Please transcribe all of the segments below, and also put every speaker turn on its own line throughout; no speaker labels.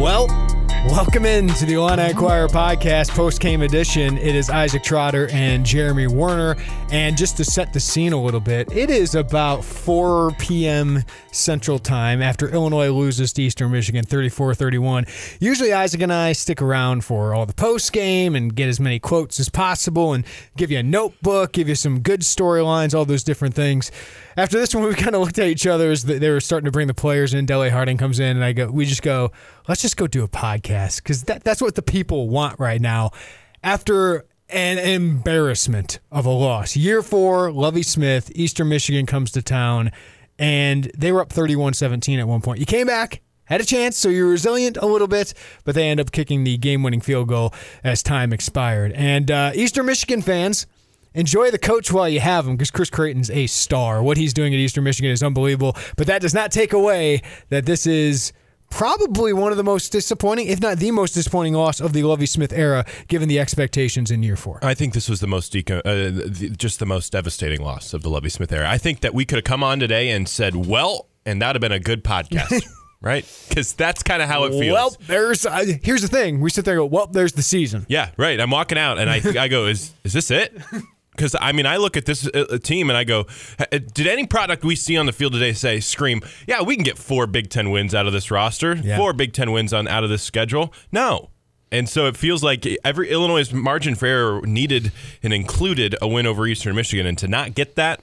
Well, welcome into the Illini Inquirer podcast post game edition. It is Isaac Trotter and Jeremy Werner. And just to set the scene a little bit, it is about 4 p.m. Central Time after Illinois loses to Eastern Michigan 34 31. Usually, Isaac and I stick around for all the post game and get as many quotes as possible and give you a notebook, give you some good storylines, all those different things. After this one, we kind of looked at each other as they were starting to bring the players in. Dele Harding comes in, and I go, we just go, let's just go do a podcast because that, that's what the people want right now. After an embarrassment of a loss, year four, Lovie Smith, Eastern Michigan comes to town, and they were up 31 17 at one point. You came back, had a chance, so you're resilient a little bit, but they end up kicking the game winning field goal as time expired. And uh, Eastern Michigan fans, enjoy the coach while you have him because Chris Creighton's a star. What he's doing at Eastern Michigan is unbelievable, but that does not take away that this is probably one of the most disappointing, if not the most disappointing loss of the Lovie Smith era, given the expectations in year four.
I think this was the most deco- uh, just the most devastating loss of the Lovie Smith era. I think that we could have come on today and said, "Well," and that'd have been a good podcast. right? Because that's kind of how it feels.
Well, there's uh, here's the thing. We sit there and go, well, there's the season.
Yeah, right. I'm walking out and I I go, is is this it? Because I mean, I look at this uh, team and I go, did any product we see on the field today say scream? Yeah, we can get four Big Ten wins out of this roster, yeah. four Big Ten wins on out of this schedule. No, and so it feels like every Illinois' margin for error needed and included a win over Eastern Michigan, and to not get that,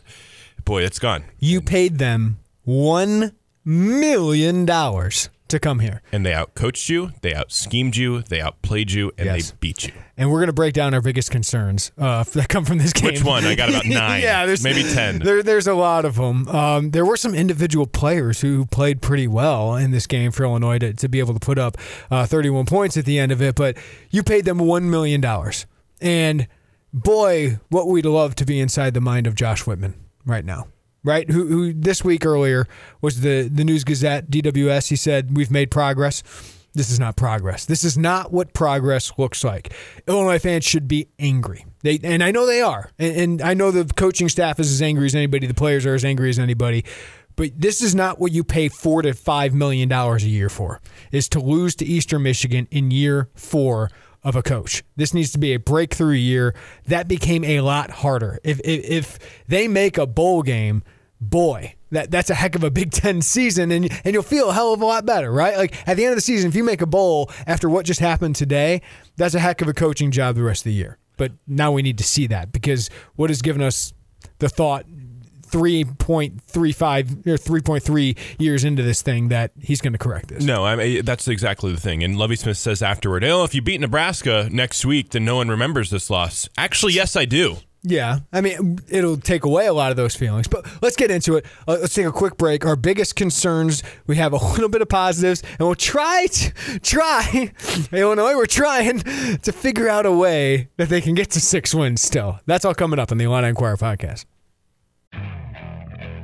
boy, it's gone.
You paid them one million dollars to come here.
And they outcoached you, they out schemed you, they outplayed you, and yes. they beat you.
And we're going to break down our biggest concerns uh, that come from this game.
Which one? I got about nine. yeah, there's, maybe ten.
There, there's a lot of them. Um, there were some individual players who played pretty well in this game for Illinois to, to be able to put up uh, 31 points at the end of it, but you paid them $1 million. And boy, what we'd love to be inside the mind of Josh Whitman right now right? Who, who this week earlier was the the News Gazette DWS. He said we've made progress. This is not progress. This is not what progress looks like. Illinois fans should be angry. They and I know they are, and, and I know the coaching staff is as angry as anybody. The players are as angry as anybody. But this is not what you pay four to five million dollars a year for. Is to lose to Eastern Michigan in year four of a coach. This needs to be a breakthrough year. That became a lot harder. If if, if they make a bowl game boy, that that's a heck of a Big Ten season, and and you'll feel a hell of a lot better, right? Like at the end of the season, if you make a bowl after what just happened today, that's a heck of a coaching job the rest of the year. But now we need to see that because what has given us the thought 3.35 or 3.3 years into this thing that he's going to correct this.
No, I mean, that's exactly the thing. And Lovie Smith says afterward, "Oh, if you beat Nebraska next week, then no one remembers this loss." Actually, yes, I do.
Yeah, I mean, it'll take away a lot of those feelings. But let's get into it. Uh, let's take a quick break. Our biggest concerns. We have a little bit of positives, and we'll try to try Illinois. We're trying to figure out a way that they can get to six wins. Still, that's all coming up on the Illini Inquirer podcast.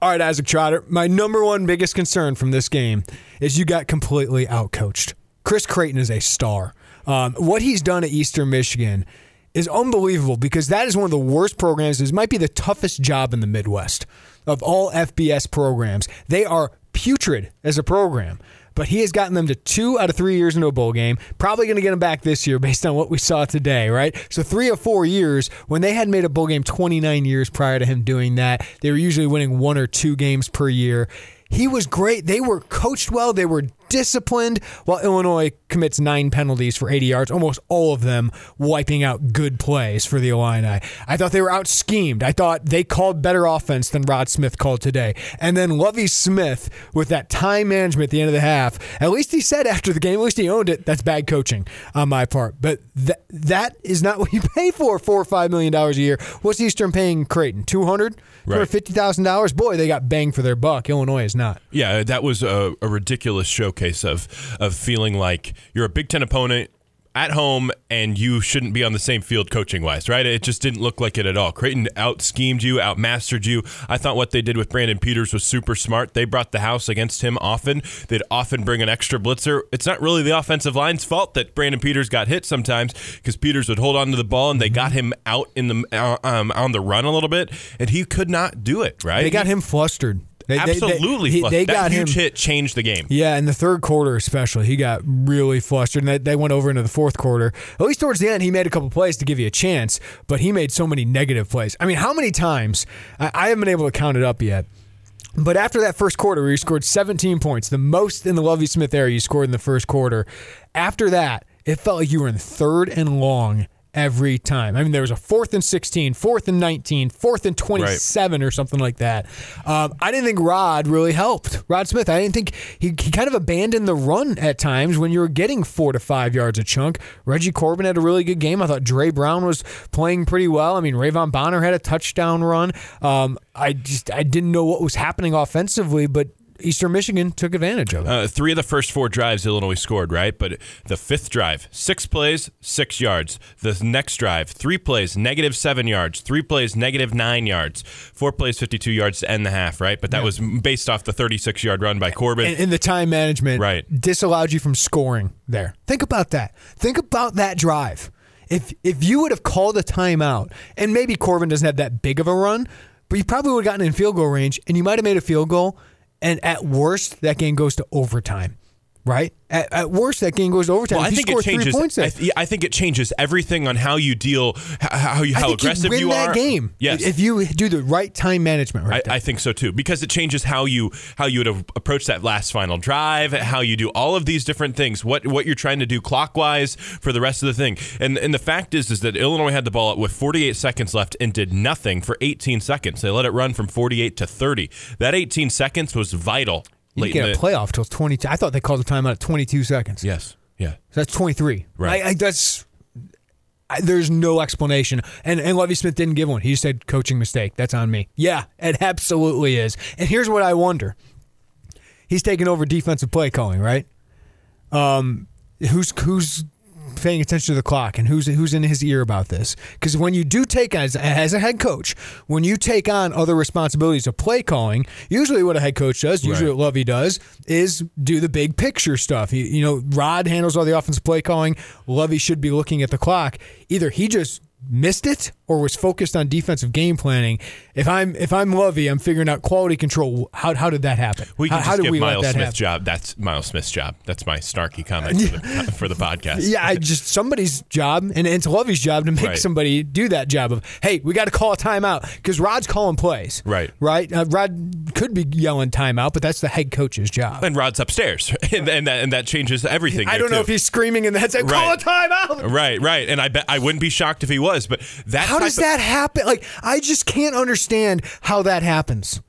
All right, Isaac Trotter, my number one biggest concern from this game is you got completely outcoached. Chris Creighton is a star. Um, what he's done at Eastern Michigan – is unbelievable because that is one of the worst programs. This might be the toughest job in the Midwest of all FBS programs. They are putrid as a program, but he has gotten them to two out of three years into a bowl game. Probably going to get them back this year based on what we saw today, right? So three or four years when they had made a bowl game 29 years prior to him doing that. They were usually winning one or two games per year. He was great. They were coached well. They were disciplined, while Illinois commits nine penalties for 80 yards, almost all of them wiping out good plays for the Illini. I thought they were out schemed. I thought they called better offense than Rod Smith called today. And then Lovie Smith with that time management at the end of the half. At least he said after the game, at least he owned it. That's bad coaching on my part. But that that is not what you pay for four or five million dollars a year. What's Eastern paying Creighton? Two hundred right. for fifty thousand dollars? Boy, they got bang for their buck. Illinois is not.
Yeah, that was a, a ridiculous show showcase of of feeling like you're a Big Ten opponent at home and you shouldn't be on the same field coaching wise, right? It just didn't look like it at all. Creighton out schemed you, out mastered you. I thought what they did with Brandon Peters was super smart. They brought the house against him often. They'd often bring an extra blitzer. It's not really the offensive line's fault that Brandon Peters got hit sometimes because Peters would hold on to the ball and they got him out in the uh, um, on the run a little bit and he could not do it, right?
They got him flustered. They, they- they-
Absolutely,
they
that
got
huge
him.
hit changed the game.
Yeah, in the third quarter especially, he got really flustered, and they, they went over into the fourth quarter. At least towards the end, he made a couple plays to give you a chance, but he made so many negative plays. I mean, how many times? I, I haven't been able to count it up yet. But after that first quarter, where you scored 17 points, the most in the Lovie Smith era you scored in the first quarter. After that, it felt like you were in third and long every time. I mean, there was a fourth and 16, fourth and 19, fourth and 27 or something like that. Um, I didn't think Rod really helped. Rod Smith, I didn't think he, he kind of abandoned the run at times when you were getting four to five yards a chunk. Reggie Corbin had a really good game. I thought Dre Brown was playing pretty well. I mean, Ra'Von Bonner had a touchdown run. Um, I just I didn't know what was happening offensively, but Eastern Michigan took advantage of it.
Uh, three of the first four drives Illinois scored, right? But the fifth drive, six plays, six yards. The next drive, three plays, negative seven yards. Three plays, negative nine yards. Four plays, 52 yards to end the half, right? But that was based off the 36 yard run by Corbin.
and, and the time management
Right.
disallowed you from scoring there. Think about that. Think about that drive. If if you would have called a timeout, and maybe Corbin doesn't have that big of a run, but you probably would have gotten in field goal range, and you might have made a field goal, and at worst that game goes to overtime. Right? At, at worst, that game goes overtime.
Well, I think it changes.
Points
I, th- I think it changes everything on how you deal, how you, how aggressive
you
you
that
are.
game.
Yes,
If you do the right time management right
I. I think so too because it changes how you how you would have approached that last final drive, how you do all of these different things, what what you're trying to do clockwise for the rest of the thing. And and the fact is is that Illinois had the ball with 48 seconds left and did nothing for 18 seconds. They let it run from 48 to 30. That 18 seconds was vital.
You
late
didn't
in
get a playoff till 22. I thought they called the timeout at 22 seconds.
Yes. Yeah.
So that's 23.
Right.
I, I, that's I, there's no explanation. And and Lovie Smith didn't give one. He just said coaching mistake. That's on me. Yeah, it absolutely is. And here's what I wonder. He's taking over defensive play calling, right? Um, who's who's paying attention to the clock and who's who's in his ear about this? Because when you do take as as a head coach, when you take on other responsibilities of play calling, usually what a head coach does, usually
Right.
what Lovie does, is do the big picture stuff. You, you know, Rod handles all the offensive play calling. Lovie should be looking at the clock. Either he just missed it or was focused on defensive game planning. If I'm if I'm Lovie, I'm figuring out quality control. How how did that happen?
We can
how,
just
how did
give
we
Miles Smith's
happen?
job. That's Miles Smith's job. That's my snarky comment for the, for the podcast.
Yeah, I just somebody's job, and it's Lovie's job to make
Right.
somebody do that job of, hey, we got to call a timeout because Rod's calling plays.
Right.
Right. Uh, Rod could be yelling timeout, but that's the head coach's job.
And Rod's upstairs, and, and that and that changes everything.
I don't know if he's screaming in the headset, call a
Right.
timeout.
Right, right, and I bet I wouldn't be shocked if he was. But that
How
type
does that happen? Like, I just can't understand how that happens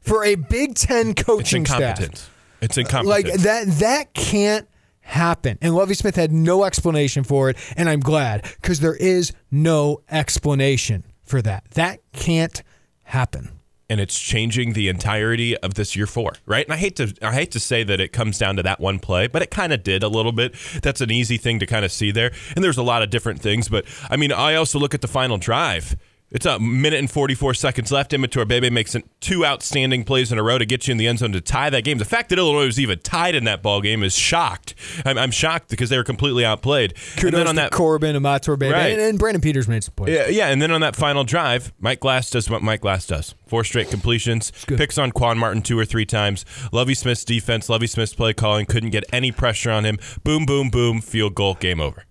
for a Big Ten
It's
coaching staff.
It's
incompetent.
Like
that that can't happen. And Lovie Smith had no explanation for it, and I'm glad because there is no explanation for that. That can't happen.
And it's changing the entirety of this year four, right? And I hate to I hate to say that it comes down to that one play, but it kind of did a little bit. That's an easy thing to kind of see there. And there's a lot of different things, but I mean, I also look at the final drive. It's a minute and 44 seconds left. Imatorbhebhe makes two outstanding plays in a row to get you in the end zone to tie that game. The fact that Illinois was even tied in that ball game is shocked. I'm, I'm shocked because they were completely outplayed.
Kudos
and then on that
Corbin, Imatorbhebhe,
Right.
and, and Brandon Peters made some plays.
yeah, yeah, and then on that final drive, Mike Glass does what Mike Glass does: four straight completions, picks on Quan Martin two or three times. Lovie Smith's defense, Lovie Smith's play calling couldn't get any pressure on him. Boom, boom, boom, field goal, game over.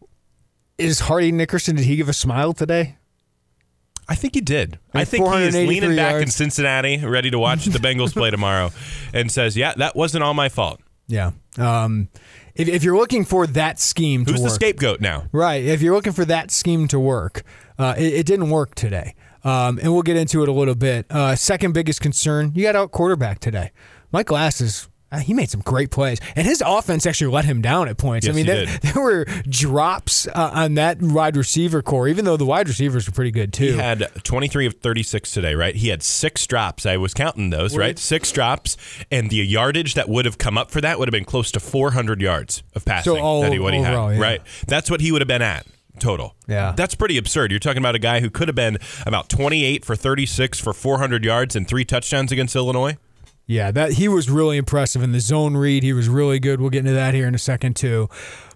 Is Hardy Nickerson? Did he give a smile today?
I think he did. I think he is
483
leaning back in. Cincinnati, ready to watch the Bengals play tomorrow, and says, "Yeah, that wasn't all my fault."
Yeah. Um, if, if you're looking for that scheme to
Who's the scapegoat now?
Right. If you're looking for that scheme to work, uh, it, it didn't work today. Um, and we'll get into it a little bit. Uh, second biggest concern, you got out quarterback today. Mike Glass is uh, he made some great plays, and his offense actually let him down at points.
Yes,
I mean, there, there were drops uh, on that wide receiver core, even though the wide receivers were pretty good too.
He had 23 of 36 today, right? He had six drops. I was counting those, right? Six drops, and the yardage that would have come up for that would have been close to 400 yards of passing So
all
that he would have
overall,
had,
yeah.
right? That's what he would have been at total.
Yeah.
That's pretty absurd. You're talking about a guy who could have been about 28 for 36 for 400 yards and three touchdowns against Illinois.
Yeah, that he was really impressive in the zone read. He was really good. We'll get into that here in a second too.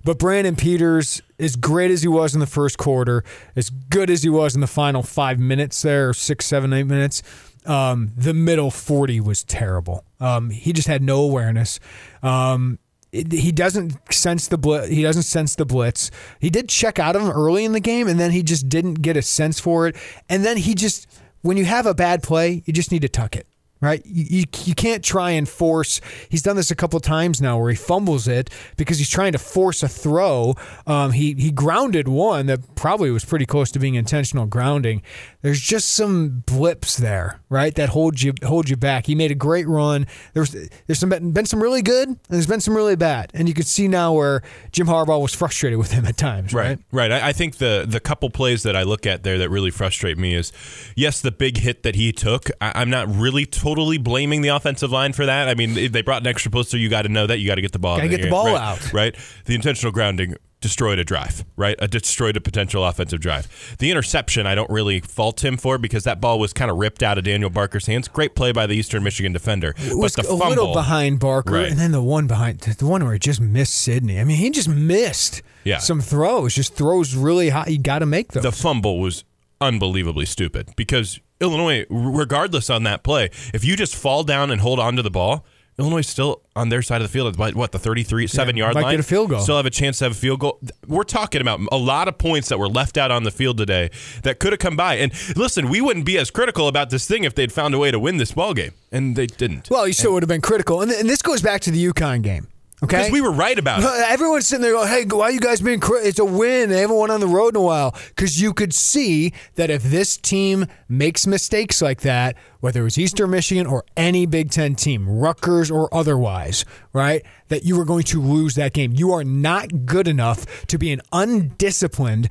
But Brandon Peters, as great as he was in the first quarter, as good as he was in the final five minutes there, six, seven, eight minutes, um, the middle forty was terrible. Um, he just had no awareness. Um, it- he doesn't sense the blitz. He doesn't sense the blitz. He did check out of him early in the game, and then he just didn't get a sense for it. And then he just, when you have a bad play, you just need to tuck it right? You, you, you can't try and force. He's done this a couple times now where he fumbles it because he's trying to force a throw. Um, he he grounded one that probably was pretty close to being intentional grounding. There's just some blips there, right? That hold you hold you back. He made a great run. There's there's some been some really good and there's been some really bad, and you can see now where Jim Harbaugh was frustrated with him at times, right?
Right. I, I think the the couple plays that I look at there that really frustrate me is, yes, the big hit that he took. I, I'm not really totally blaming the offensive line for that. I mean, they brought an extra poster. You got to know that you got to get the ball.
Gotta get the ball
right,
out.
Right. The intentional grounding destroyed a drive. Right. A destroyed a potential offensive drive. The interception I don't really fault him for because that ball was kind of ripped out of Daniel Barker's hands. Great play by the Eastern Michigan defender.
It was
but the
a
fumble,
little behind Barker,
Right.
and then the one behind the one where he just missed Sidney. I mean, he just missed
Yeah.
some throws, just throws really high. You got to make those.
the fumble was unbelievably stupid because Illinois, regardless on that play, if you just fall down and hold on to the ball, Illinois is still on their side of the field at what, the 33 7 yard
might
line?
get a field goal.
still have a chance to have a field goal. We're talking about a lot of points that were left out on the field today that could have come by. And listen we wouldn't be as critical about this thing if they'd found a way to win this ball game and they didn't.
Well, you still would have been critical, and, and this goes back to the UConn game. Okay,
because we were right about it
Everyone's sitting there going, "Hey, why are you guys being? Cri- it's a win. They haven't won on the road in a while." Because you could see that if this team makes mistakes like that, whether it was Eastern Michigan or any Big Ten team, Rutgers or otherwise, right, that you were going to lose that game. You are not good enough to be an undisciplined.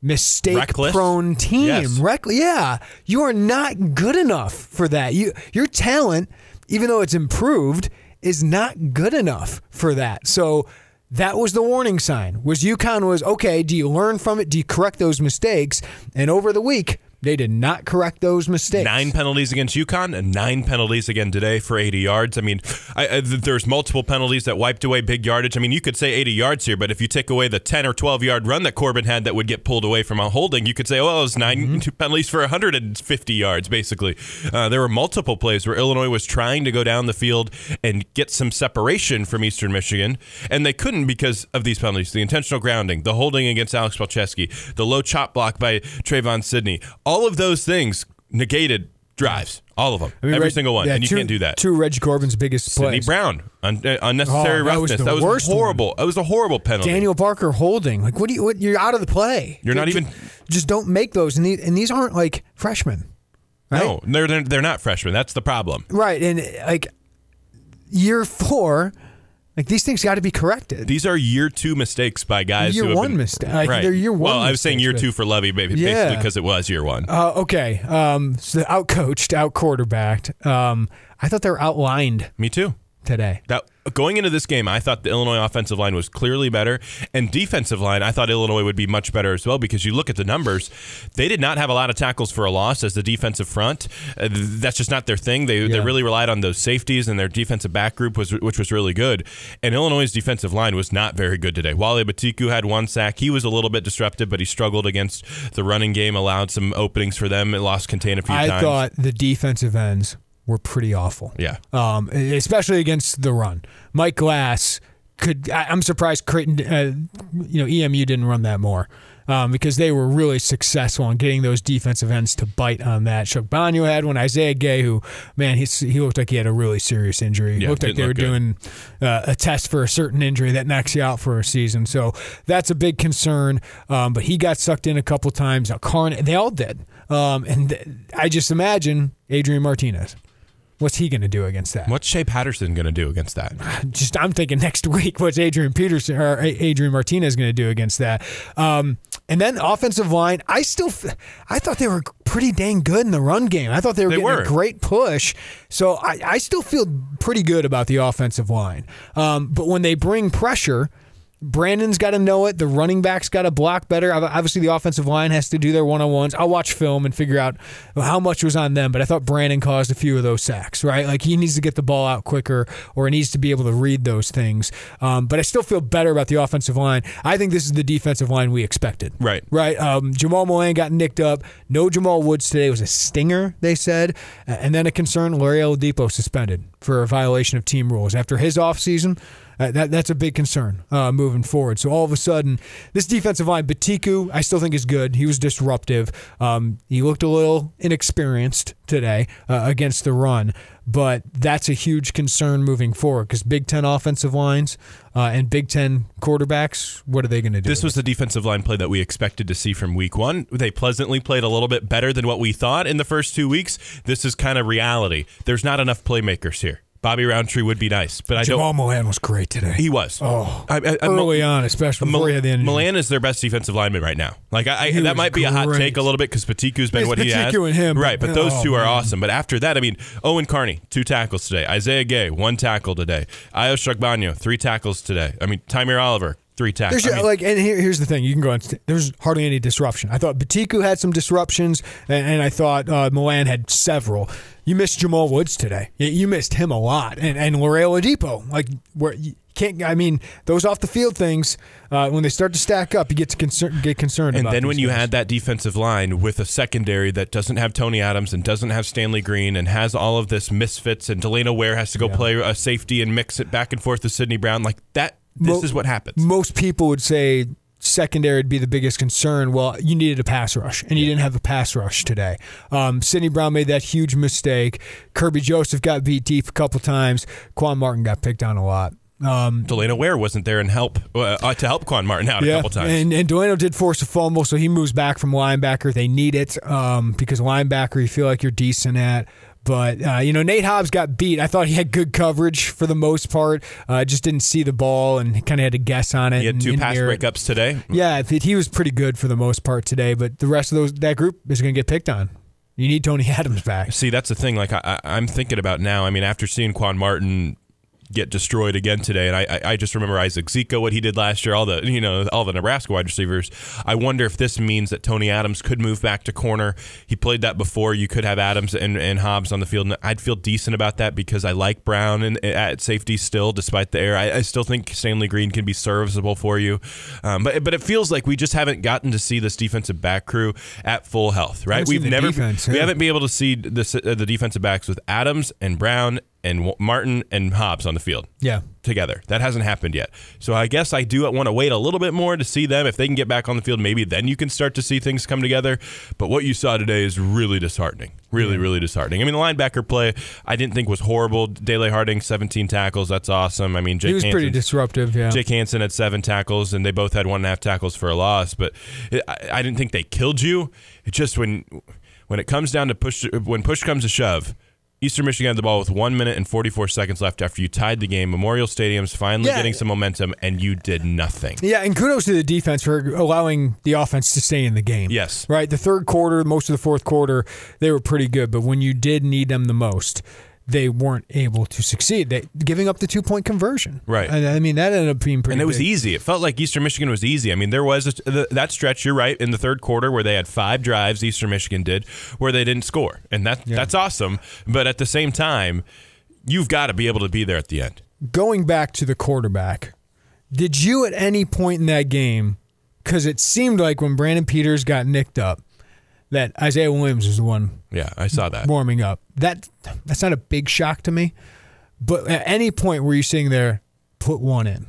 Mistake-prone team,
Yes.
Reck- yeah, you are not good enough for that. You, your talent, even though it's improved, is not good enough for that. So that was the warning sign. Was UConn was okay? Do you learn from it? Do you correct those mistakes? And over the week, they did not correct those mistakes.
Nine penalties against UConn and nine penalties again today for 80 yards. I mean, I, I, there's multiple penalties that wiped away big yardage. I mean, you could say 80 yards here, but if you take away the 10 or 12 yard run that Corbin had that would get pulled away from a holding, you could say, oh, well, it was 9
Mm-hmm.
penalties for 150 yards, basically. Uh, there were multiple plays where Illinois was trying to go down the field and get some separation from Eastern Michigan, and they couldn't because of these penalties the intentional grounding, the holding against Alex Palczewski, the low chop block by Trevon Sidney. All of those things negated drives. All of them.
I mean,
Every
Reg-
single one.
yeah,
and you
two-
can't do that.
Two Reggie Corbin's biggest
Sidney
plays.
Brown. Un- uh, unnecessary
Oh, that was
roughness. that was
worst one.
horrible. It was a horrible penalty.
Daniel Barker holding. Like, what do you? What, you're out of the play.
You're not
Just-
even-
Just don't make those. And these, and these aren't like freshmen. Right?
No, they're, they're they're not freshmen. That's the problem.
Right. And like year four, like these things got to be corrected.
These are year two mistakes by guys
Year one
been,
mistake- like,
right.
they're year one
Well, I was saying year two for Lovie, basically
Yeah.
because it was year one.
Uh, okay. Um, so out coached, out quarterbacked. Um, I thought they were outlined
Me too.
Today.
That going into this game, I thought the Illinois offensive line was clearly better, and defensive line, I thought Illinois would be much better as well because you look at the numbers, they did not have a lot of tackles for a loss as the defensive front. Uh, that's just not their thing. They they really relied on those safeties, and their defensive back group was which was really good. And Illinois' defensive line was not very good today. Wale Betiku had one sack. He was a little bit disruptive, but he struggled against the running game. Allowed some openings for them. It lost contain a few
I
times.
thought the defensive ends were pretty awful.
Yeah.
Um, especially against the run. Mike Glass could. I, I'm surprised Creighton, uh, you know, EMU didn't run that more. Um, because they were really successful in getting those defensive ends to bite on that. Chuck Banyo had one. Isaiah Gay, who man, he's, he looked like he had a really serious injury.
Yeah,
looked like they were
good.
doing uh, a test for a certain injury that knocks you out for a season. So that's a big concern. Um, but he got sucked in a couple times. Now, Karn, they all did. Um, and th- I just imagine Adrian Martinez. What's he going to do against that?
What's Shea Patterson going to do against that?
Just I'm thinking next week. What's Adrian Peterson or Adrian Martinez going to do against that? Um, and then offensive line. I still, I thought they were pretty dang good in the run game. I thought they were
They
getting
were.
a great push. So I, I still feel pretty good about the offensive line. Um, but when they bring pressure. Brandon's got to know it. The running backs got to block better. Obviously, the offensive line has to do their one on ones. I'll watch film and figure out how much was on them, but I thought Brandon caused a few of those sacks, right? Like he needs to get the ball out quicker or he needs to be able to read those things. Um, but I still feel better about the offensive line. I think this is the defensive line we expected.
Right.
Right. Um, Jamal Milan got nicked up. No Jamal Woods today. It was a stinger, they said. And then a concern, Lere Oladipo suspended for a violation of team rules. After his offseason, uh, that, that's a big concern uh, moving forward. So all of a sudden, this defensive line, Betiku, I still think is good. He was disruptive. Um, he looked a little inexperienced today uh, against the run, but that's a huge concern moving forward because Big Ten offensive lines uh, and Big Ten quarterbacks, what are they going to do?
This was the defensive line play that we expected to see from week one. They pleasantly played a little bit better than what we thought in the first two weeks. This is kind of reality. There's not enough playmakers here. Bobby Roundtree would be nice, but I
Jamal
don't.
Milan was great today.
He was.
Oh,
I, I, I,
early on, especially before he had the injury.
Milan is their best defensive lineman right now. Like I, I that might be a hot take a little bit because Betiku's been
It's
what he has.
Betiku and him,
right?
but-
those
oh,
two are
man.
awesome. But after that, I mean, Owen Carney, two tackles today. Isaiah Gay, one tackle today. Ayo Shogbonyo, three tackles today. I mean, Tymir Oliver, three tackles.
There's
I mean,
like, and here, here's the thing: you can go. On, there's hardly any disruption. I thought Betiku had some disruptions, and, and I thought uh, Milan had several. You missed Jamal Woods today. You, you missed him a lot, and and Lere Oladipo. Like where you can't. I mean, those off the field things uh, when they start to stack up, you get to concern, get concerned.
And then when you had that defensive line with a secondary that doesn't have Tony Adams and doesn't have Stanley Green and has all of this misfits and Delano Ware has to go play a safety and mix it back and forth with Sydney Brown, like that. This
Mo-
is what happens.
most people would say secondary would be the biggest concern. Well, you needed a pass rush, and you didn't have a pass rush today. Um, Sydney Brown made that huge mistake. Kirby Joseph got beat deep a couple times. Quan Martin got picked on a lot. Um,
Delano Ware wasn't there and help uh, uh, to help Quan Martin out a couple times.
And, and Delano did force a fumble, so he moves back from linebacker. They need it um, because linebacker you feel like you're decent at. But, uh, you know, Nate Hobbs got beat. I thought he had good coverage for the most part. Uh, just didn't see the ball and kind of had to guess on it.
he had two pass breakups today.
Yeah, he was pretty good for the most part today, but the rest of those that group is going to get picked on. You need Tony Adams back.
See, that's the thing. Like I, I, I'm thinking about now. I mean, after seeing Quan Martin get destroyed again today, and I, I, just remember Isaac Zika, what he did last year, all the you know all the Nebraska wide receivers. I wonder if this means that Tony Adams could move back to corner. He played that before. You could have Adams and, and Hobbs on the field. And I'd feel decent about that because I like Brown and at safety still, despite the error. I, I still think Stanley Green can be serviceable for you, um, but but it feels like we just haven't gotten to see this defensive back crew at full health. Right? We've never
defense,
we haven't been able to see the uh, the defensive backs with Adams and Brown and Martin and Hobbs on the field
Yeah.
together. That hasn't happened yet. So I guess I do want to wait a little bit more to see them. If they can get back on the field, maybe then you can start to see things come together. But what you saw today is really disheartening. Really, really disheartening. I mean, the linebacker play I didn't think was horrible. Dele Harding, 17 tackles. That's awesome. I mean, Jake
He was pretty
Hansen-
disruptive, yeah.
Jake Hansen had seven tackles, and they both had one and a half tackles for a loss. But it, I, I didn't think they killed you. It just when when it comes down to push, when push comes to shove, Eastern Michigan had the ball with one minute and forty four seconds left after you tied the game. Memorial Stadium's finally
Yeah.
getting some momentum, and you did nothing.
Yeah, and kudos to the defense for allowing the offense to stay in the game.
Yes.
Right. The third quarter, most of the fourth quarter, they were pretty good, but when you did need them the most, they weren't able to succeed. They giving up the two point conversion.
Right.
And I mean that ended up being pretty.
And it was
big.
easy. It felt like Eastern Michigan was easy. I mean, there was a, the, that stretch. You're right in the third quarter where they had five drives. Eastern Michigan did where they didn't score, and that that's awesome. But at the same time, you've got to be able to be there at the end.
Going back to the quarterback, did you at any point in that game? Because it seemed like when Brandon Peters got nicked up, that Isaiah Williams was the one
Yeah, I saw that.
warming up. That that's not a big shock to me. But at any point were you sitting there, put one in?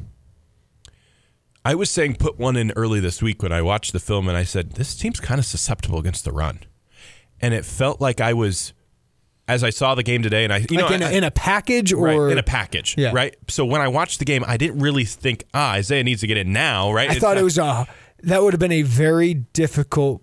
I was saying put one in early this week when I watched the film, and I said this team's kind of susceptible against the run, and it felt like I was, as I saw the game today, and I you
like
know
in, a, in a package or
right, in a package,
Yeah.
right. So when I watched the game, I didn't really think ah Isaiah needs to get in now, right?
I
It's
thought
not-
it was a that would have been a very difficult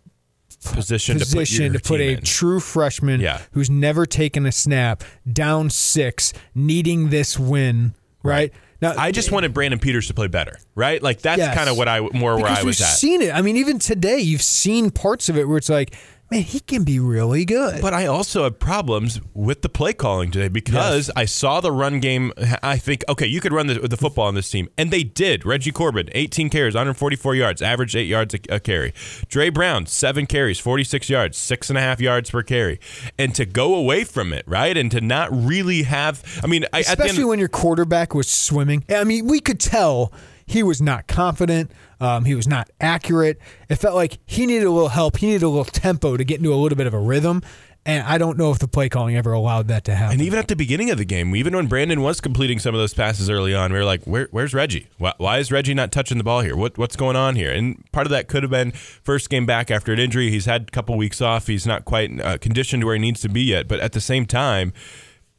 position,
position
to put, your
a
in.
true freshman
Yeah.
who's never taken a snap, down six, needing this win, right? Now,
I just eh, wanted Brandon Peters to play better, right? Like that's
Yes.
kind of what I more where
because
I was
we've
at.
seen it. I mean, even today, you've seen parts of it where it's like, man, he can be really good.
But I also have problems with the play calling today because I saw the run game. I think okay, you could run the, the football on this team, and they did. Reggie Corbin, 18 carries, 144 yards, average eight yards a, a carry. Dre Brown, seven carries, 46 yards, six and a half yards per carry, and to go away from it, right, and to not really have. I mean, I,
especially
end,
when your quarterback was swimming. I mean, we could tell he was not confident. Um, he was not accurate. It felt like he needed a little help. He needed a little tempo to get into a little bit of a rhythm. And I don't know if the play calling ever allowed that to happen.
And even at the beginning of the game, even when Brandon was completing some of those passes early on, we were like, Where, "Where's Reggie? Why, why is Reggie not touching the ball here? What, what's going on here?" And part of that could have been first game back after an injury. He's had a couple weeks off. He's not quite uh, conditioned where he needs to be yet. But at the same time,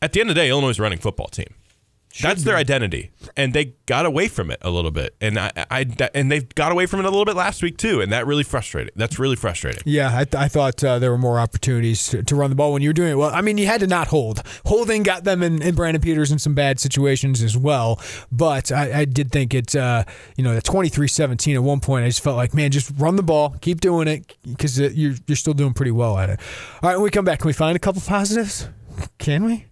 at the end of the day, Illinois is running football team. That's their identity, and they got away from it a little bit, and I, I, and they got away from it a little bit last week too, and that really frustrated. That's really frustrating.
Yeah, I, th- I thought uh, there were more opportunities to, to run the ball when you were doing it well. I mean, you had to not hold. Holding got them and, and Brandon Peters in some bad situations as well. But I, I did think it's, uh, you know, the 23 17 at one point, I just felt like, man, just run the ball, keep doing it because you're, you're still doing pretty well at it. All right, when we come back, can we find a couple positives? Can we?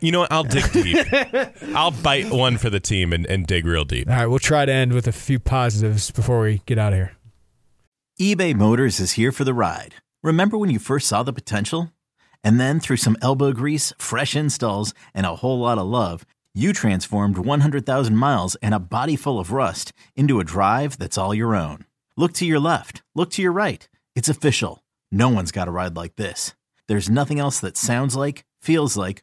You know, what? I'll dig deep. I'll bite one for the team and, and dig real deep.
All right, we'll try to end with a few positives before we get out of here.
eBay Motors is here for the ride. Remember when you first saw the potential? And then through some elbow grease, fresh installs, and a whole lot of love, you transformed 100,000 miles and a body full of rust into a drive that's all your own. Look to your left, look to your right. It's official. No one's got a ride like this. There's nothing else that sounds like, feels like,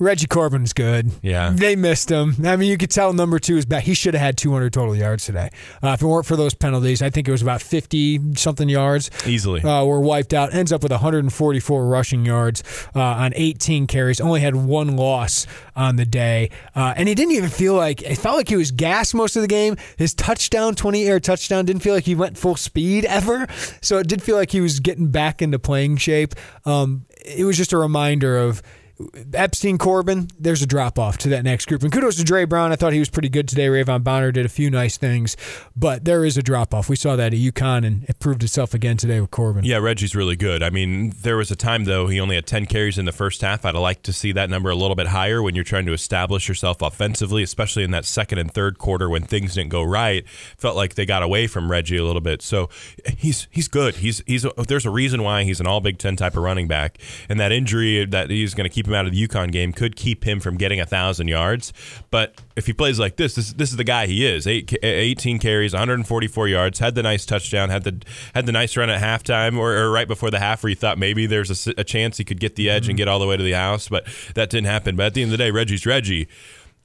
Reggie Corbin's good.
Yeah.
They missed him. I mean, you could tell number two is back. He should have had 200 total yards today. Uh, if it weren't for those penalties, I think it was about 50 something yards.
Easily.
Uh, were wiped out. Ends up with 144 rushing yards uh, on 18 carries. Only had one loss on the day. Uh, and he didn't even feel like, it felt like he was gassed most of the game. His touchdown, 20 air touchdown, didn't feel like he went full speed ever. So it did feel like he was getting back into playing shape. Um, it was just a reminder of, Epstein Corbin, there's a drop off to that next group. And kudos to Dre Brown. I thought he was pretty good today. Ra'Von Bonner did a few nice things, but there is a drop off. We saw that at UConn, and it proved itself again today with Corbin.
Yeah, Reggie's really good. I mean, there was a time though he only had 10 carries in the first half. I'd like to see that number a little bit higher when you're trying to establish yourself offensively, especially in that second and third quarter when things didn't go right. Felt like they got away from Reggie a little bit. So he's he's good. He's he's there's a reason why he's an all Big 10 type of running back. And that injury that he's going to keep him out of the UConn game could keep him from getting a 1000 yards. But if he plays like this, this this is the guy he is. Eight, eh, 18 carries, 144 yards, had the nice touchdown, had the had the nice run at halftime or, or right before the half where you thought maybe there's a, a chance he could get the edge and mm-hmm. get all the way to the house, but that didn't happen. But at the end of the day, Reggie's Reggie.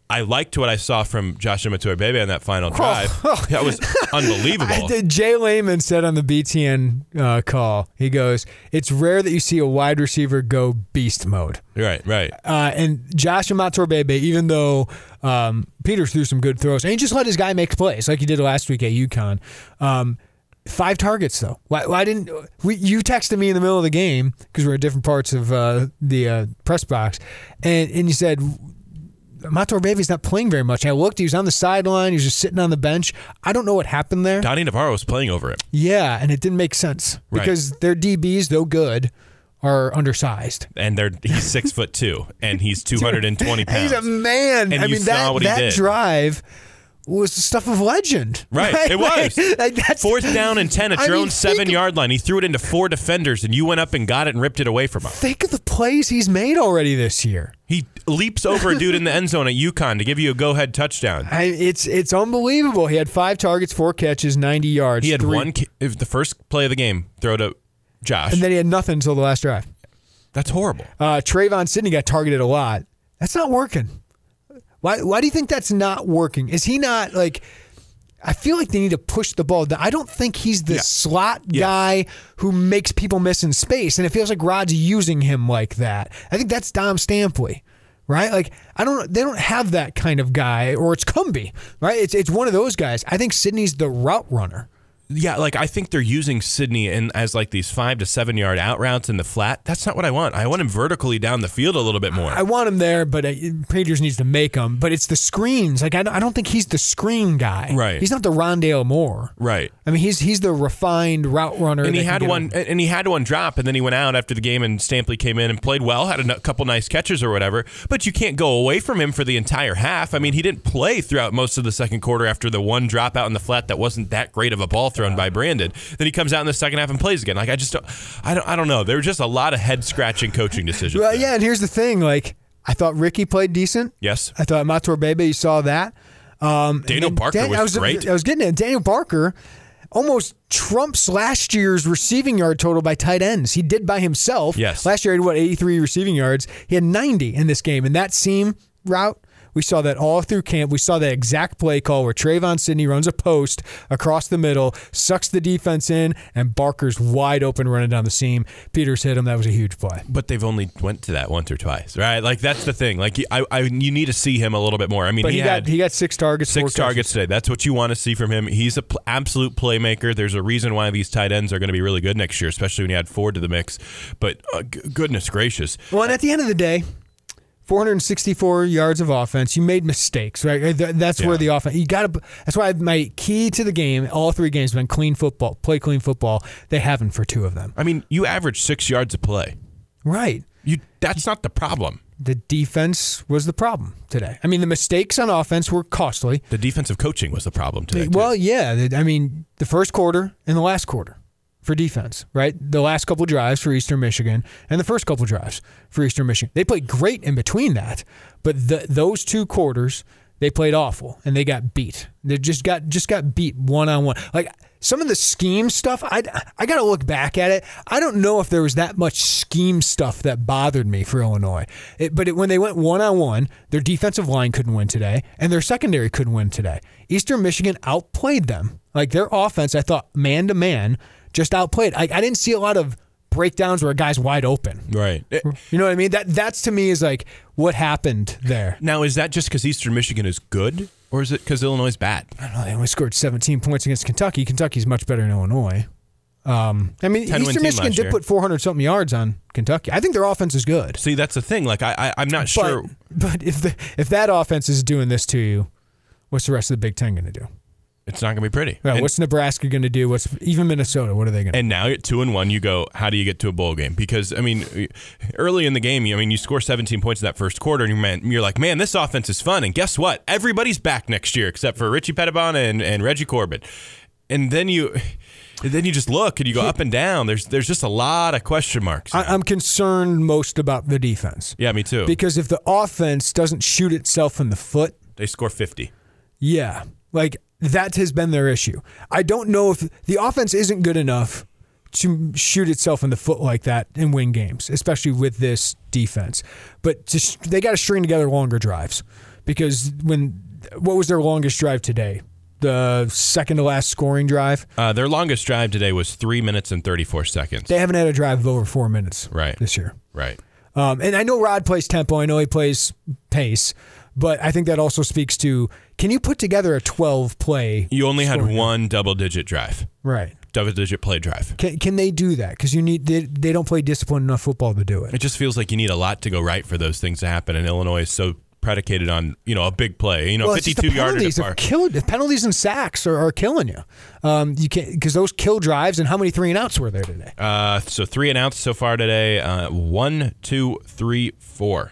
I liked what I saw from Joshua Matoy on that final drive. that was unbelievable.
I did, Jay Lehman said on the BTN uh, call, he goes, It's rare that you see a wide receiver go beast mode.
Right, right.
Uh, and Josh Imatorbhebhe, even though um, Peters threw some good throws, and he just let his guy make plays like he did last week at UConn. Um, five targets though. Why, why didn't we? You texted me in the middle of the game because we're at different parts of uh, the uh, press box, and and you said. Imatorbhebhe's not playing very much. I looked; he was on the sideline. He was just sitting on the bench. I don't know what happened there.
Donny Navarro was playing over him.
Yeah, and it didn't make sense
Right.
because their DBs, though good, are undersized.
and they're he's six foot two and he's two hundred and twenty pounds.
He's a man.
And
I
you
mean
saw
that
what he
that
did.
drive was the stuff of legend.
Right, it was.
Like,
Fourth down and 10 at
I
your
mean,
own seven yard line. He threw it into four defenders, and you went up and got it and ripped it away from him.
Think of the plays he's made already this year.
He leaps over a dude in the end zone at UConn to give you a go ahead touchdown.
I, it's it's unbelievable. He had five targets, four catches, ninety yards.
He had
three-
one, the first play of the game, throw to Josh.
and then he had nothing until the last drive.
That's horrible.
Uh, Trevon Sidney got targeted a lot. That's not working. Why? Why do you think that's not working? Is he not like? I feel like they need to push the ball. I don't think he's the
Yeah.
slot
Yeah.
guy who makes people miss in space, and it feels like Rod's using him like that. I think that's Dom Stampley, right? Like I don't. They don't have that kind of guy, or it's Cumby, right? It's it's one of those guys. I think Sidney's the route runner.
Yeah, like I think they're using Sidney in as like these five to seven yard out routes in the flat. That's not what I want. I want him vertically down the field a little bit more.
I want him there, but uh, Patriots needs to make them. But it's the screens. Like I don't, I don't think he's the screen guy.
Right.
He's not the Rondale Moore.
right.
I mean, he's he's the refined route runner.
And he had one,
over.
and he had one drop, and then he went out after the game, and Stampley came in and played well, had a couple nice catches or whatever. But you can't go away from him for the entire half. I mean, he didn't play throughout most of the second quarter after the one drop out in the flat that wasn't that great of a ball thrown by Brandon. Then he comes out in the second half and plays again. Like I just, don't, I don't, I don't know. There were just a lot of head scratching coaching decisions.
Well,
there.
yeah, and here's the thing. Like I thought Ricky played decent.
Yes.
I thought Imatorbhebhe. You saw that. Um,
Daniel Barker
Dan-
was
I was,
great.
I was getting it. Daniel Barker almost trumps last year's receiving yard total by tight ends. He did by himself.
Yes.
Last year he had what 83 receiving yards. He had 90 in this game, and that seam route. We saw that all through camp. We saw that exact play call where Trevon Sidney runs a post across the middle, sucks the defense in, and Barker's wide open running down the seam. Peters hit him. That was a huge play.
But they've only went to that once or twice, right? Like that's the thing. Like I, I you need to see him a little bit more. I mean,
But
he,
he,
had
got he got six targets, four
six
catches.
targets today. That's what you want to see from him. He's an pl- absolute playmaker. There's a reason why these tight ends are going to be really good next year, especially when you add Ford to the mix. But uh, g- goodness gracious,
Well, and at the end of the day, 464 yards of offense. You made mistakes, right? Th- That's where
Yeah.
the offense. You got to. That's why my key to the game, all three games, have been clean football, play clean football. They haven't for two of them.
I mean, you average six yards a play.
Right.
You that's not the problem.
The defense was the problem today. I mean, the mistakes on offense were costly.
The defensive coaching was the problem today. too.
Well, yeah. I mean, the first quarter and the last quarter for defense, right? The last couple drives for Eastern Michigan and the first couple drives for Eastern Michigan. They played great in between that, but the, those two quarters they played awful and they got beat. They just got just got beat one on one. Like some of the scheme stuff, I I got to look back at it. I don't know if there was that much scheme stuff that bothered me for Illinois. It, but it, when they went one on one, their defensive line couldn't win today, and their secondary couldn't win today. Eastern Michigan outplayed them. Like their offense, I thought man to man just outplayed. I, I didn't see a lot of breakdowns where a guy's wide open.
right. Eh,
You know what I mean? That that's to me is like what happened there.
Now, is that just because Eastern Michigan is good, or is it because Illinois is bad?
I don't know. They only scored 17 points against Kentucky. Kentucky's much better than Illinois. Um, I mean, Eastern Michigan did
year.
put 400 something yards on Kentucky. I think their offense is good.
See, that's the thing. Like, I, I I'm not
But,
sure.
but if the, if that offense is doing this to you, what's the rest of the Big Ten going to do?
It's not going to be pretty.
Well,
And-
what's Nebraska going to do? What's even Minnesota? What are they going to?
And now at two and one, you go. How do you get to a bowl game? Because I mean, early in the game, I mean, you score 17 points in that first quarter, and you're, man, you're like, man, this offense is fun. And guess what? Everybody's back next year except for Richie Petitbon and, and Reggie Corbin. And then you, and then you just look and you go up and down. There's there's just a lot of question marks.
I, I'm concerned most about the defense
yeah, me too.
because if the offense doesn't shoot itself in the foot,
they score 50.
Yeah. Like that has been their issue. I don't know if the offense isn't good enough to shoot itself in the foot like that and win games, especially with this defense. But just they got to string together longer drives because when what was their longest drive today? The second to last scoring drive.
Uh, their longest drive today was three minutes and 34 seconds.
They haven't had a drive of over four minutes
Right.
this year.
Right.
Um, and I know Rod plays tempo. I know he plays pace, but I think that also speaks to can you put together a 12 play?
You only had one double digit drive,
Right.
double digit play drive.
Can, can they do that? Because you need they, they don't play disciplined enough football to do it.
It just feels like you need a lot to go right for those things to happen. And Illinois is so predicated on you know a big play, you know,
Well, it's just the
fifty-two yarder
penalties have The penalties and sacks are, are killing you. Um, you can't because those kill drives. And how many three and outs were there today?
Uh, so three announced so far today. Uh, one, two, three, four,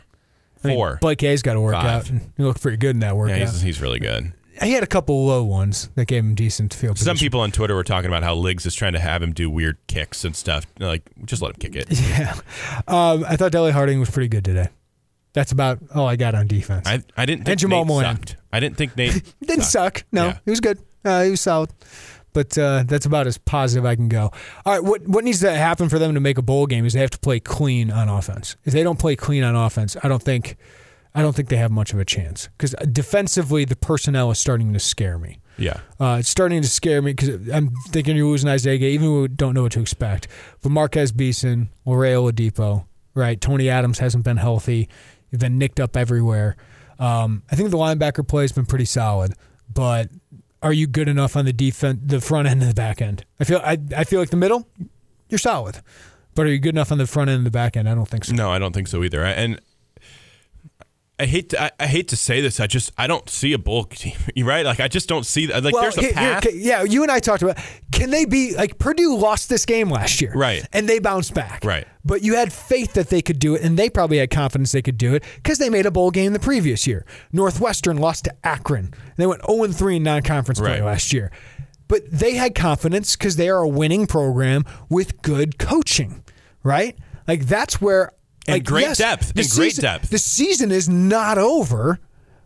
I mean,
four.
Blake Hayes got to work
Five.
out. And he looked pretty good in that
yeah,
workout.
he's, he's really good.
he had a couple low ones that gave him decent field
Some
position.
people on Twitter were talking about how Liggs is trying to have him do weird kicks and stuff. Like, just let him kick it.
Yeah. Um, I thought Dele Harding was pretty good today. That's about all I got on defense.
I, I didn't think
And Jamal
Nate
Milan.
sucked. I didn't think Nate
Didn't
sucked.
suck. No,
Yeah.
he was good. Uh, he was solid. But uh, that's about as positive I can go. All right, what what needs to happen for them to make a bowl game is they have to play clean on offense. If they don't play clean on offense, I don't think I don't think they have much of a chance because defensively the personnel is starting to scare me.
Yeah.
Uh, it's starting to scare me because I'm thinking you're losing Isaiah Gay, even we don't know what to expect. But Marquez Beason, Lere Oladipo, right? Tony Adams hasn't been healthy. You've been nicked up everywhere. Um, I think the linebacker play has been pretty solid, but are you good enough on the defense, the front end and the back end? I feel I, I feel like the middle, you're solid, but are you good enough on the front end and the back end? I don't think so.
No, I don't think so either. And I hate to, I, I hate to say this. I just I don't see a bowl team. Right? Like I just don't see that. Like there's a
here- here-
path.
okay, yeah, you and I talked about can they be like Purdue lost this game last year,
Right.
And they bounced back,
Right.
But you had faith that they could do it, and they probably had confidence they could do it because they made a bowl game the previous year. Northwestern lost to Akron. They went 0 3 in non-conference play
Right.
last year, but they had confidence because they are a winning program with good coaching, right? Like that's where.
And
like,
great
yes,
depth,
the
and great
season-
depth.
The season is not over.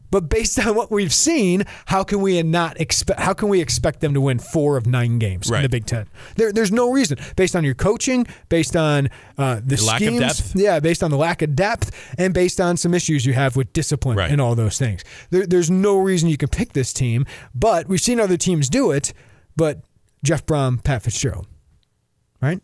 But based on what we've seen, how can we not expect? How can we expect them to win four of nine games in the Big Ten? There, there's no reason based on your coaching, based on uh, the,
lack of
schemes,
depth.
yeah, based on the lack of depth, and based on some issues you have with discipline
Right.
and all those things. There, there's no reason you can pick this team. But we've seen other teams do it. But Jeff Brohm, Pat Fitzgerald, right?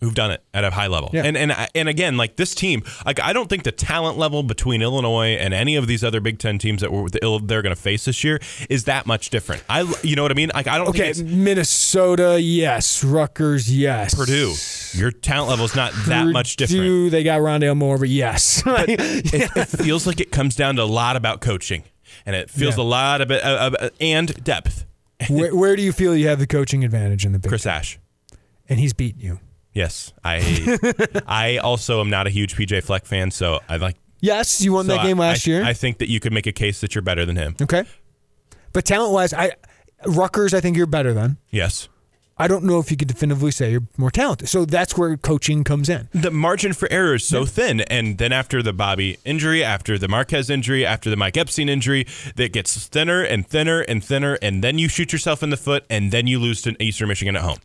Who've done it at a high level.
Yeah.
And and and again, like this team, like I don't think the talent level between Illinois and any of these other Big Ten teams that were the, they're going to face this year is that much different. I you know what I mean? Like I don't
Okay, Minnesota, yes. Rutgers, yes.
Purdue. Your talent level is not that much different.
Purdue, they got Rondale Moore, but yes.
It, it feels like it comes down to a lot about coaching, and it feels
Yeah.
a lot of it uh, uh, and depth.
where, where do you feel you have the coaching advantage in the Big
Chris Ash.
And he's beaten you.
Yes, I I also am not a huge PJ Fleck fan, so I like
Yes, you won
so
that game last
I-
year.
I think that you could make a case that you're better than him.
okay. But talent wise, I Rutgers, I think you're better than.
Yes.
I don't know if you could definitively say you're more talented. So that's where coaching comes in.
The margin for error is so thin, and then after the Bobby injury, after the Marquez injury, after the Mike Epstein injury, that gets thinner and thinner and thinner, and then you shoot yourself in the foot, and then you lose to Eastern Michigan at home.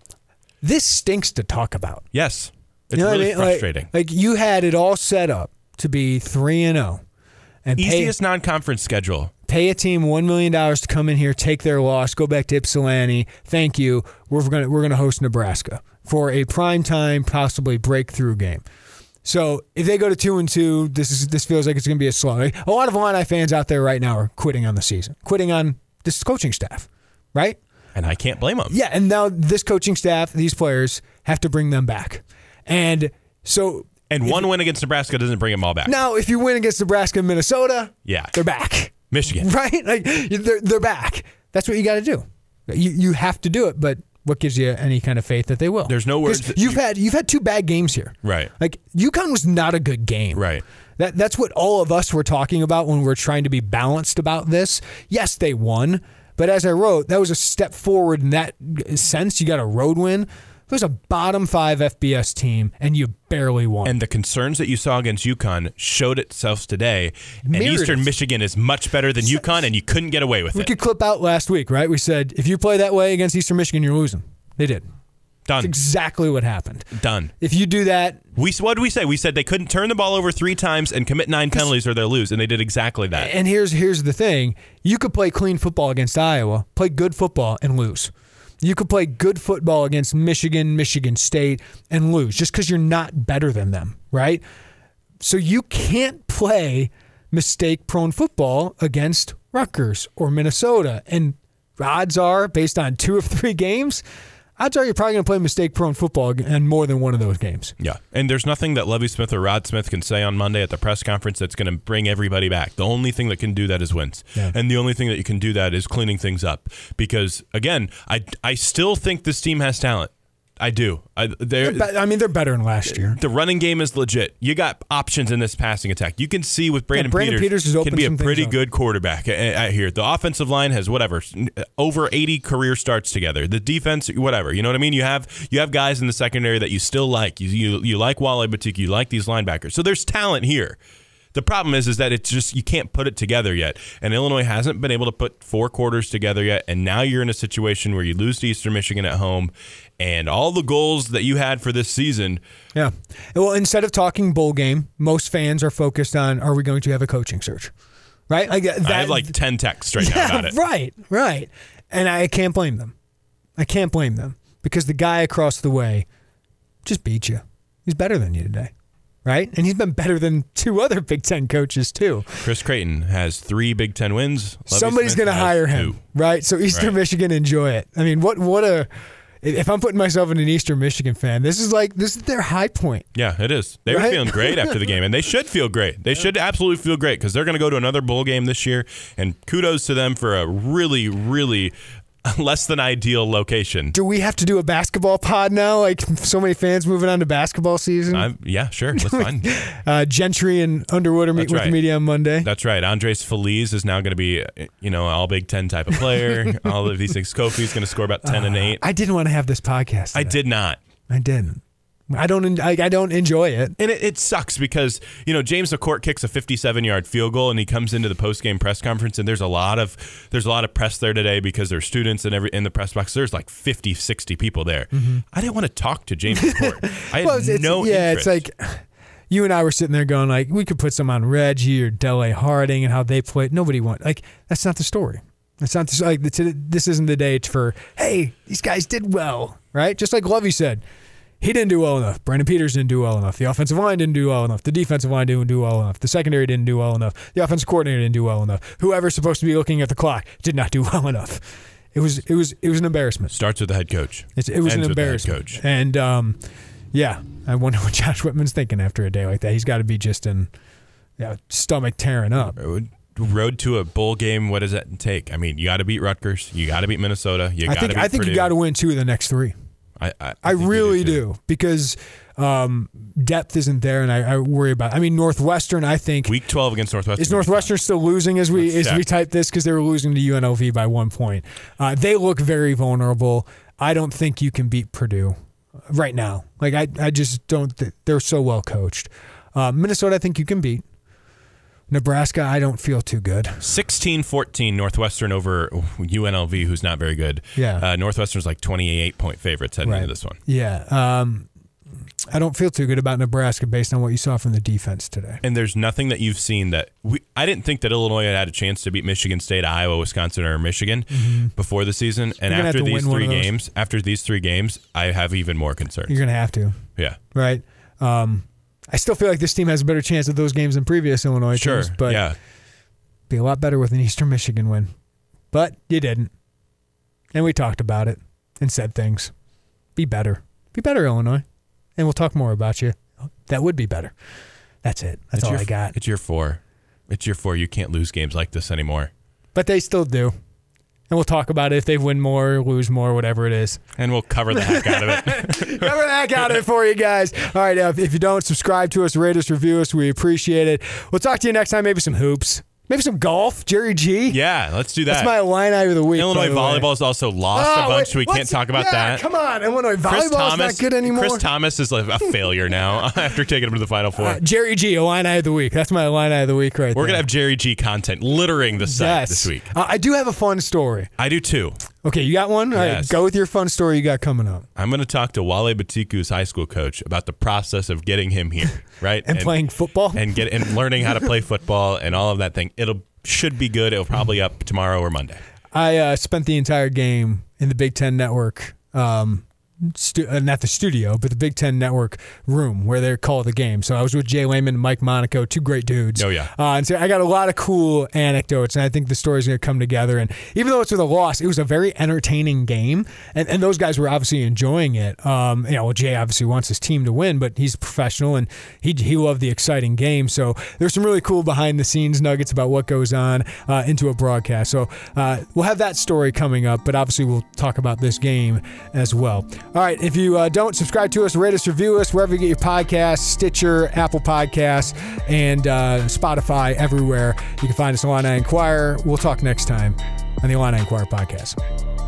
This stinks to talk about.
Yes, it's
You know
really
I mean?
Frustrating.
Like, you had it all set up to be three and zero, and pay,
Easiest non-conference schedule.
pay a team one million dollars to come in here, take their loss, go back to Ypsilanti. Thank you. We're gonna we're gonna host Nebraska for a prime time, possibly breakthrough game. So if they go to two and two, this is this feels like it's gonna be a slow. Like, a lot of Illini fans out there right now are quitting on the season, quitting on this coaching staff, right?
And I can't blame them.
Yeah, and now this coaching staff, these players have to bring them back, and so
And one win against Nebraska doesn't bring them all back.
now if you win against Nebraska and Minnesota,
Yeah.
they're back.
Michigan.
right? Like they're they're back. That's what you got to do. You you have to do it, but what gives you any kind of faith that they will?
There's no words
You've
you-
had you've had two bad games here.
Right.
Like UConn was not a good game.
Right.
That that's what all of us were talking about when we're trying to be balanced about this. Yes, they won, but as I wrote, that was a step forward in that sense. You got a road win. It was a bottom five FBS team, and you barely won.
And the concerns that you saw against UConn showed itself today. And
Mirrored
Eastern
it.
Michigan is much better than UConn, and you couldn't get away with
we
it.
We could clip out last week, right? We said if you play that way against Eastern Michigan, you're losing. They did. That's exactly what happened.
Done.
If you do that,
We what did we say? We said they couldn't turn the ball over three times and commit nine penalties or they'll lose, and they did exactly that.
and here's here's the thing: you could play clean football against Iowa, play good football, and lose. You could play good football against Michigan, Michigan State, and lose just because you're not better than them, right? So you can't play mistake-prone football against Rutgers or Minnesota, and odds are, based on two of three games, odds are you're probably going to play mistake-prone football in more than one of those games.
Yeah, and there's nothing that Lovie Smith or Rod Smith can say on Monday at the press conference that's going to bring everybody back. The only thing that can do that is wins,
Yeah.
and the only thing that you can do that is cleaning things up. Because again, I I still think this team has talent. I do. I, they're,
Be- I mean, they're better than last year.
the running game is legit. You got options in this passing attack. You can see with Brandon,
Brandon Peters has
can be a pretty good quarterback I hear. The offensive line has whatever over 80 career starts together. The defense, whatever. You know what I mean? You have you have guys in the secondary that you still like. You you, you like Wale Betiku. You like these linebackers. So there's talent here. The problem is, is that it's just you can't put it together yet, and Illinois hasn't been able to put four quarters together yet. And now you're in a situation where you lose to Eastern Michigan at home, and all the goals that you had for this season
Yeah. Well, instead of talking bowl game, most fans are focused on are we going to have a coaching search? Right? Like that,
I have like 10 texts right now about it.
right, right. And I can't blame them. I can't blame them because the guy across the way just beat you. He's better than you today. Right? And he's been better than two other Big Ten coaches, too.
Chris Creighton has three Big Ten wins.
Somebody's going to hire him.
two.
Right? So Eastern
Right.
Michigan, enjoy it. I mean, what, what a. If I'm putting myself in an Eastern Michigan fan, this is like, this is their high point.
Yeah, it is. They were feeling great after the game, and they should feel great. They should absolutely feel great because they're going to go to another bowl game this year. And kudos to them for a really, really less than ideal location.
Do we have to do a basketball pod now? Like so many fans moving on to basketball season.
Yeah, sure. That's fine.
Uh, Gentry and Underwood are meeting
That's
with the media on Monday.
That's right. Andres Feliz is now going to be, uh, you know, all Big Ten type of player. all of these things. Kofi's going to score about 10 and 8.
I didn't want to have this podcast.
I did not.
I didn't. I don't. I, I don't enjoy it.
And it, it sucks because you know James McCourt kicks a 57-yard field goal, and he comes into the post-game press conference, and there's a lot of there's a lot of press there today because there's students and every in the press box. There's like 50, 60 people there. Mm-hmm. I didn't want to talk to James McCourt. I had
Well, it's, it's-
no
yeah,
interest.
it's like you and I were sitting there going like we could put some on Reggie or Dele Harding and how they played. Nobody want like that's not the story. That's not the, like the, this isn't the day for hey these guys did well right. Just like Lovie said. He didn't do well enough. Brandon Peters didn't do well enough. The offensive line didn't do well enough. The defensive line didn't do well enough. The secondary didn't do well enough. The offensive coordinator didn't do well enough. Whoever's supposed to be looking at the clock did not do well enough. It was it was it was an embarrassment.
starts with the head coach.
It's, it was
Ends
an
with the head
embarrassment.
coach.
And um, yeah, I wonder what Josh Whitman's thinking after a day like that. He's got to be just in yeah, stomach tearing up.
Road to a bowl game. What does that take? I mean, you got to beat Rutgers. You got to beat Minnesota. You
I
got to
think
beat
I think you got to win two of the next three.
I, I,
I, really do, because um, depth isn't there, and I, I worry about. I mean, Northwestern. I think
Week 12 against Northwestern.
is Northwestern still losing as we
Let's
as we type this because they were losing to UNLV by one point. Uh, they look very vulnerable. I don't think you can beat Purdue right now. Like I, I just don't. Th- they're so well coached. Uh, Minnesota, I think you can beat. Nebraska, I don't feel too good.
16-14 Northwestern over UNLV, who's not very good.
Yeah.
Uh, Northwestern's like 28 point favorites heading into this one.
Yeah. Um, I don't feel too good about Nebraska based on what you saw from the defense today.
And there's nothing that you've seen that we. I didn't think that Illinois had had a chance to beat Michigan State, Iowa, Wisconsin, or Michigan before the season. And
Mm-hmm.
After these three games, after these three games, I have even more concerns.
You're gonna have to,
yeah,
right? Um, I still feel like this team has a better chance at those games than previous Illinois
sure.
teams, but
yeah,
be a lot better with an Eastern Michigan win. But you didn't. And we talked about it and said things. Be better. Be better, Illinois. And we'll talk more about you. That would be better. That's it. That's
it's
all
your,
I got.
It's your four. It's your four. You can't lose games like this anymore.
But they still do. And we'll talk about it if they win more, lose more, whatever it is.
And we'll cover the heck out of it.
Cover the heck out of it for you guys. All right, uh, if you don't subscribe to us, rate us, review us, we appreciate it. We'll talk to you next time. Maybe some hoops, maybe some golf. Jerry G.
yeah, let's do that.
That's my line eye of the week.
Illinois
way.
volleyball's also lost
Oh,
a bunch,
wait,
so we can't talk about
yeah,
that.
Come on, Illinois
Chris
volleyball's
Tamas,
not good anymore.
Chris Tamas is like a failure now after taking him to the Final Four.
Uh, Jerry G, a line eye of the week. That's my line eye of the week right
We're
there.
gonna have Jerry G content littering the site
yes.
this week.
Uh, I do have a fun story.
I do too.
Okay, you got one? All right,
Yes.
go with your fun story you got coming up.
I'm going to talk to Wale Betiku's high school coach about the process of getting him here, right?
And, playing football?
and get and learning how to play football and all of that thing. It'll should be good. It'll probably up tomorrow or Monday.
I uh, spent the entire game in the Big Ten Network, um, stu- uh, not the studio, but the Big Ten Network room where they call the game. So I was with J Leman and Mike Monaco, two great dudes.
Oh, yeah.
Uh, and so I got a lot of cool anecdotes, and I think the story's going to come together. And even though it's with a loss, it was a very entertaining game, and, and those guys were obviously enjoying it. Um, you know, well, Jay obviously wants his team to win, but he's a professional and he he loved the exciting game. So there's some really cool behind the scenes nuggets about what goes on uh, into a broadcast. So uh, we'll have that story coming up, but obviously we'll talk about this game as well. All right. If you uh, don't subscribe to us, rate us, review us wherever you get your podcasts Stitcher, Apple Podcasts, and uh, Spotify, everywhere. You can find us on Illini Inquirer. We'll talk next time on the Illini Inquirer podcast.